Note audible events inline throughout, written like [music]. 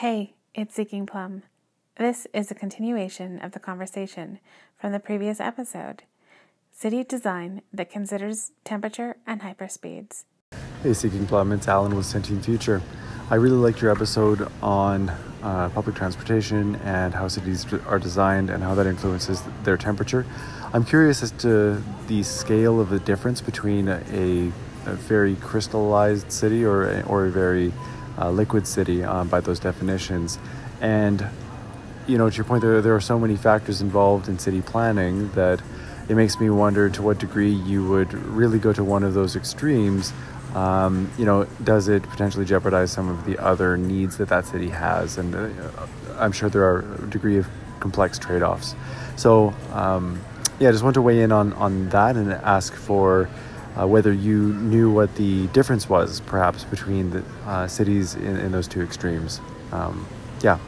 Hey, it's Seeking Plum. This is a continuation of the conversation from the previous episode City Design that considers temperature and hyperspeeds. Hey, Seeking Plum, it's Alan with Sentient Future. I really liked your episode on uh, public transportation and how cities are designed and how that influences their temperature. I'm curious as to the scale of the difference between a, a very crystallized city or, or a very uh, liquid city um, by those definitions. And, you know, to your point, there, there are so many factors involved in city planning that it makes me wonder to what degree you would really go to one of those extremes. Um, you know, does it potentially jeopardize some of the other needs that that city has? And uh, I'm sure there are a degree of complex trade offs. So, um, yeah, I just want to weigh in on, on that and ask for uh, whether you knew what the difference was, perhaps, between the uh, cities in, in, those two extremes. Um, yeah.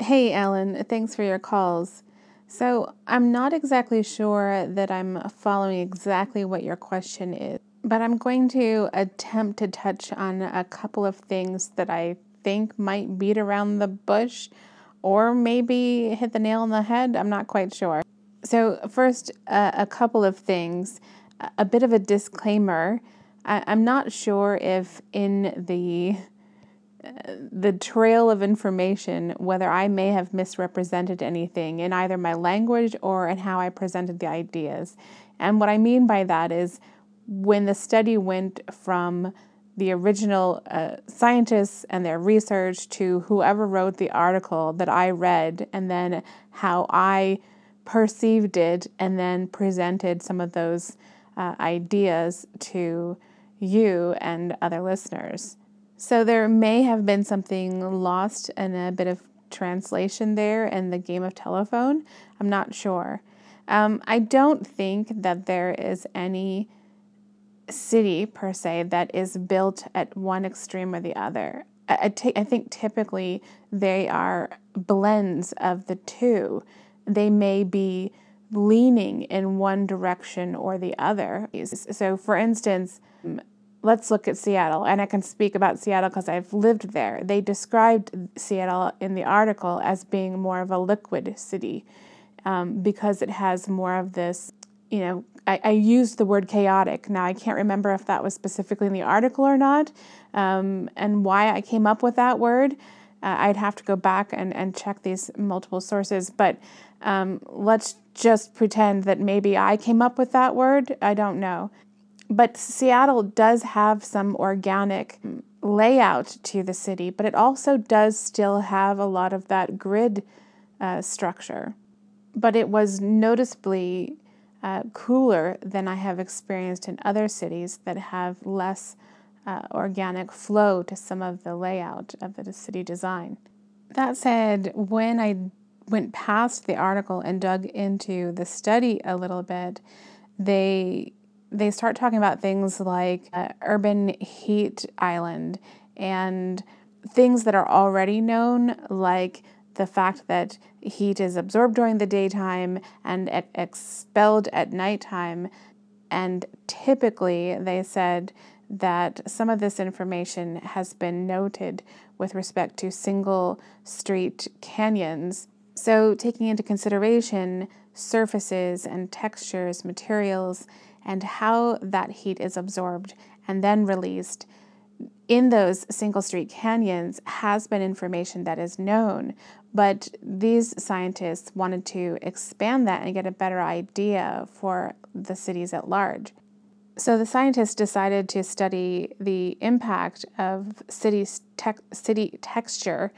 Hey, Alan, thanks for your calls. So, I'm not exactly sure that I'm following exactly what your question is, but I'm going to attempt to touch on a couple of things that I think might beat around the bush or maybe hit the nail on the head. I'm not quite sure. So, first, uh, a couple of things a bit of a disclaimer. I, am not sure if in the uh, the trail of information whether I may have misrepresented anything in either my language or in how I presented the ideas. And what I mean by that is when the study went from the original uh, scientists and their research to whoever wrote the article that I read, and then how I perceived it and then presented some of those uh, ideas to you and other listeners. So there may have been something lost and a bit of translation there in the game of telephone. I'm not sure. Um, I don't think that there is any city per se that is built at one extreme or the other. I, I, t- I think typically they are blends of the two. They may be leaning in one direction or the other. So, for instance, let's look at Seattle, and I can speak about Seattle because I've lived there. They described Seattle in the article as being more of a liquid city um, because it has more of this, you know, I, I, used the word chaotic. Now, I can't remember if that was specifically in the article or not, um, and why I came up with that word. Uh, I'd have to go back and, and check these multiple sources, but um, let's just pretend that maybe I came up with that word. I don't know. But Seattle does have some organic layout to the city, but it also does still have a lot of that grid uh, structure. But it was noticeably uh, cooler than I have experienced in other cities that have less uh, organic flow to some of the layout of the city design. That said, when I went past the article and dug into the study a little bit, they they start talking about things like uh, urban heat island and things that are already known, like the fact that heat is absorbed during the daytime and expelled at nighttime. And typically, they said that some of this information has been noted with respect to single street canyons so, taking into consideration surfaces and textures, materials, and how that heat is absorbed and then released in those single street canyons has been information that is known, but these scientists wanted to expand that and get a better idea for the cities at large. So the scientists decided to study the impact of city, te- city texture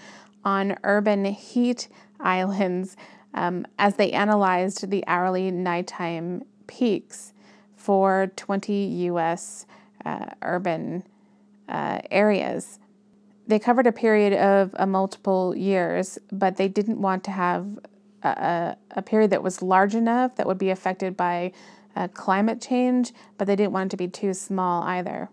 on urban heat islands um, as they analyzed the hourly nighttime peaks for 20 U.S. Uh, urban uh, areas. They covered a period of uh, multiple years, but they didn't want to have a, a, period that was large enough that would be affected by uh, climate change, but they didn't want it to be too small either.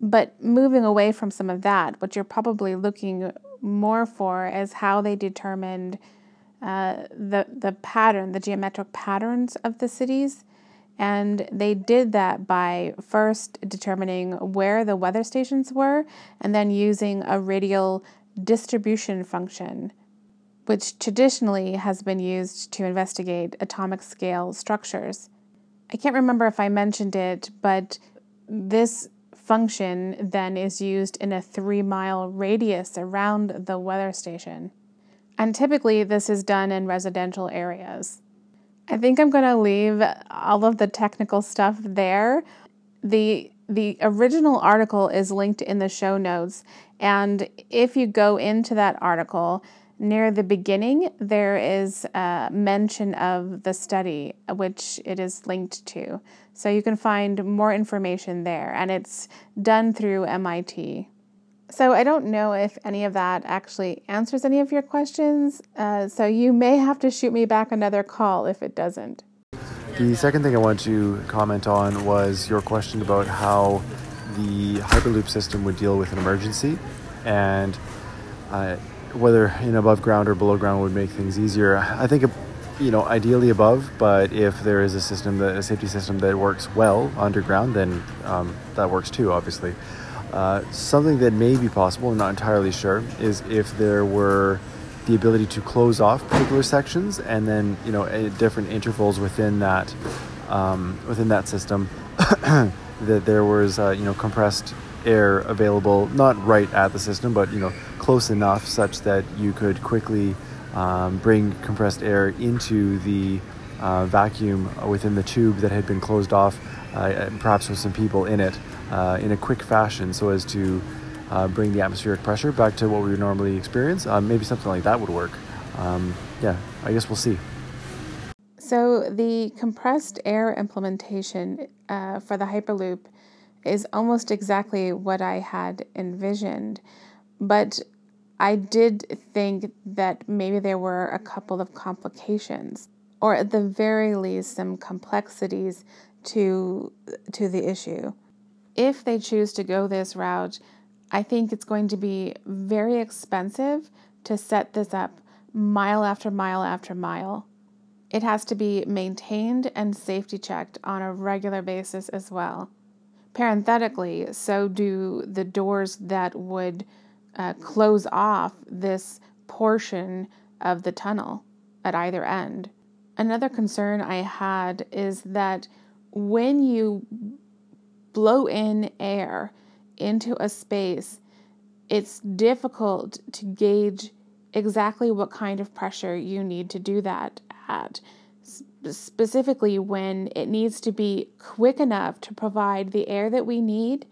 But moving away from some of that, what you're probably looking more for is how they determined uh, the the pattern, the geometric patterns of the cities, and they did that by first determining where the weather stations were, and then using a radial distribution function, which traditionally has been used to investigate atomic scale structures. I can't remember if I mentioned it, but this function then is used in a three mile radius around the weather station. And typically, this is done in residential areas. I think I'm going to leave all of the technical stuff there. The the original article is linked in the show notes, and if you go into that article, near the beginning, there is a mention of the study, which it is linked to. So you can find more information there, and it's done through MIT. So I don't know if any of that actually answers any of your questions. Uh, so you may have to shoot me back another call if it doesn't. The second thing I want to comment on was your question about how the Hyperloop system would deal with an emergency and uh, whether in above ground or below ground would make things easier. I think, you know, ideally above, but if there is a system, that, a safety system that works well underground, then um, that works too, obviously. Uh, something that may be possible, I'm not entirely sure, is if there were the ability to close off particular sections and then, you know, at different intervals within that um, within that system, [coughs] that there was, uh, you know, compressed air available, not right at the system, but you know, close enough such that you could quickly um, bring compressed air into the uh, vacuum within the tube that had been closed off, uh, perhaps with some people in it, uh, in a quick fashion, so as to uh, bring the atmospheric pressure back to what we would normally experience. Uh, maybe something like that would work. Um, yeah, I guess we'll see. So the compressed air implementation uh, for the Hyperloop is almost exactly what I had envisioned. But I did think that maybe there were a couple of complications, or at the very least, some complexities to, to the issue. If they choose to go this route, I think it's going to be very expensive to set this up mile after mile after mile. It has to be maintained and safety checked on a regular basis as well. Parenthetically, so do the doors that would uh, close off this portion of the tunnel at either end. Another concern I had is that when you blow in air into a space, it's difficult to gauge exactly what kind of pressure you need to do that at specifically when it needs to be quick enough to provide the air that we need,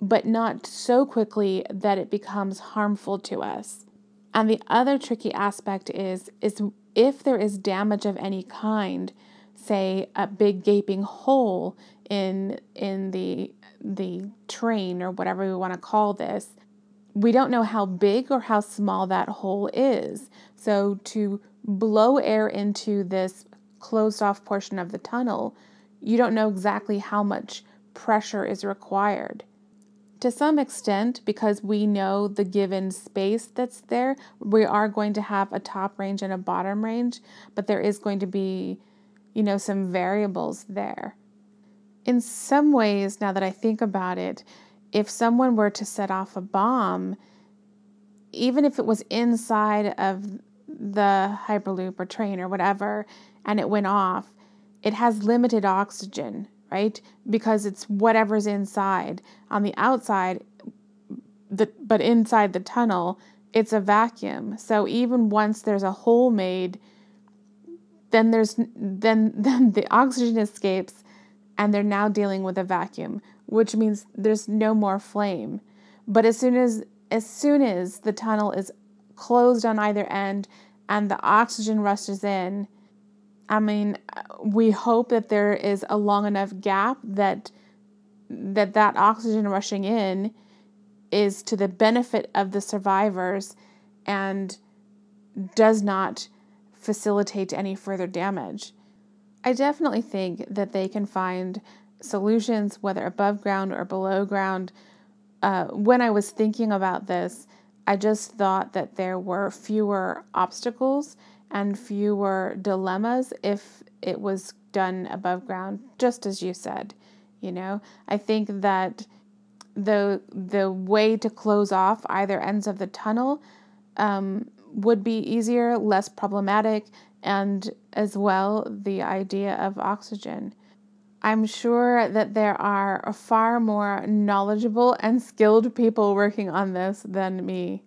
but not so quickly that it becomes harmful to us. And the other tricky aspect is is if there is damage of any kind, say a big gaping hole in in the the train or whatever we want to call this, we don't know how big or how small that hole is. So to blow air into this closed off portion of the tunnel, you don't know exactly how much pressure is required. To some extent, because we know the given space that's there, we are going to have a top range and a bottom range, but there is going to be, you know, some variables there. In some ways, now that I think about it, if someone were to set off a bomb, even if it was inside of the Hyperloop or train or whatever, and it went off, it has limited oxygen, right? Because it's whatever's inside. On the outside, the, but inside the tunnel, it's a vacuum. So even once there's a hole made, then there's then [laughs] then the oxygen escapes and they're now dealing with a vacuum, which means there's no more flame. But as soon as as soon as the tunnel is closed on either end and the oxygen rushes in, I mean, we hope that there is a long enough gap that that that oxygen rushing in is to the benefit of the survivors and does not facilitate any further damage. I definitely think that they can find solutions, whether above ground or below ground. Uh, when I was thinking about this, I just thought that there were fewer obstacles and fewer dilemmas if it was done above ground, just as you said. You know, I think that the the way to close off either ends of the tunnel um, would be easier, less problematic, and as well the idea of oxygen. I'm sure that there are far more knowledgeable and skilled people working on this than me.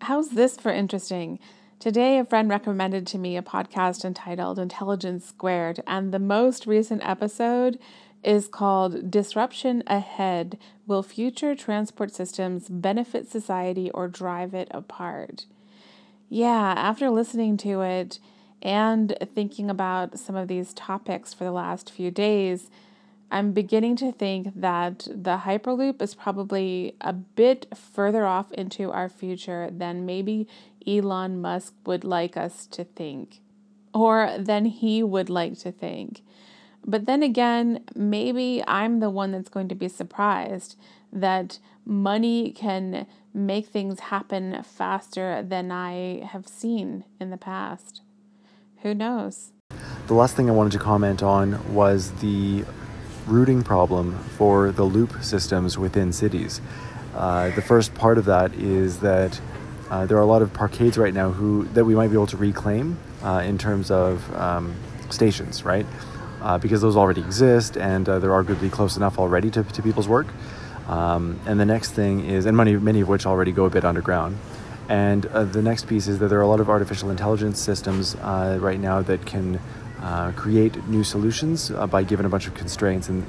How's this for interesting? Today, a friend recommended to me a podcast entitled Intelligence Squared, and the most recent episode is called Disruption Ahead Will Future Transport Systems Benefit Society or Drive It Apart? Yeah, after listening to it and thinking about some of these topics for the last few days, I'm beginning to think that the Hyperloop is probably a bit further off into our future than maybe Elon Musk would like us to think, or than he would like to think. But then again, maybe I'm the one that's going to be surprised that money can make things happen faster than I have seen in the past. Who knows? The last thing I wanted to comment on was the routing problem for the loop systems within cities. Uh, the first part of that is that uh, there are a lot of parkades right now who that we might be able to reclaim uh, in terms of um, stations, right? uh, because those already exist and uh, they're arguably close enough already to, to people's work. Um, and the next thing is, and many, many of which already go a bit underground. And uh, the next piece is that there are a lot of artificial intelligence systems right now that can uh, create new solutions uh, by given a bunch of constraints. And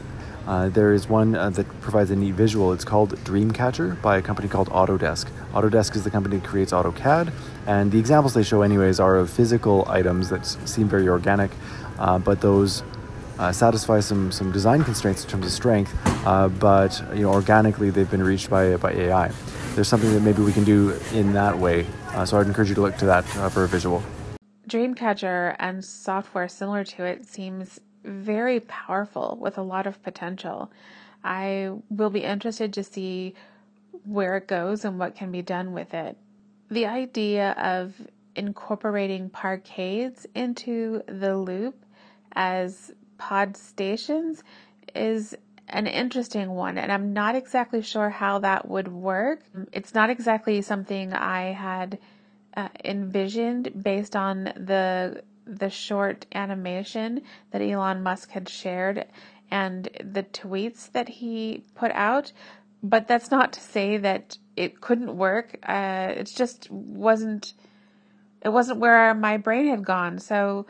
there is one that provides a neat visual. It's called Dreamcatcher by a company called Autodesk. Autodesk is the company that creates AutoCAD. And the examples they show, anyways, are of physical items that seem very organic, but those uh, satisfy some some design constraints in terms of strength, uh, but you know organically they've been reached by by AI. There's something that maybe we can do in that way. Uh, so I'd encourage you to look to that uh, for a visual. Dreamcatcher and software similar to it seems very powerful with a lot of potential. I will be interested to see where it goes and what can be done with it. The idea of incorporating parkades into the loop as pod stations is an interesting one, and I'm not exactly sure how that would work. It's not exactly something I had uh, envisioned based on the the short animation that Elon Musk had shared and the tweets that he put out. But that's not to say that it couldn't work. Uh, it just wasn't. It wasn't where my brain had gone. So.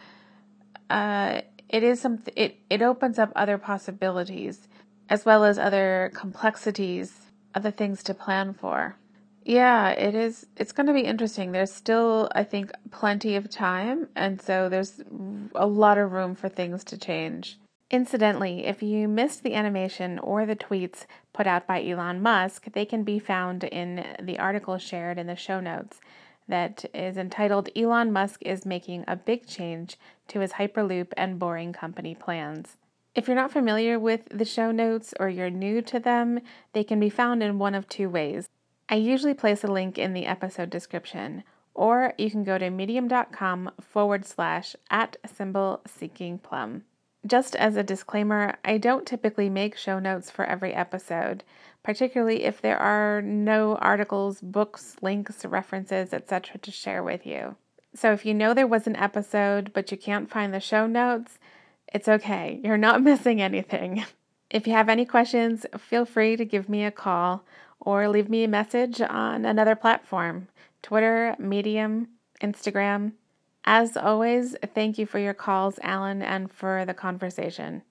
Uh, it is something it, it opens up other possibilities as well as other complexities, other things to plan for. Yeah, it is it's going to be interesting. There's still I think plenty of time and so there's a lot of room for things to change. Incidentally, if you missed the animation or the tweets put out by Elon Musk, they can be found in the article shared in the show notes that is entitled Elon Musk is Making a Big Change to His Hyperloop and Boring Company Plans. If you're not familiar with the show notes or you're new to them, they can be found in one of two ways. I usually place a link in the episode description, or you can go to medium.com forward slash at symbol seeking plum. Just as a disclaimer, I don't typically make show notes for every episode, particularly if there are no articles, books, links, references, etc. to share with you. So if you know there was an episode but you can't find the show notes, it's okay. You're not [laughs] missing anything. If you have any questions, feel free to give me a call or leave me a message on another platform Twitter, Medium, Instagram. As always, thank you for your calls, Alan, and for the conversation.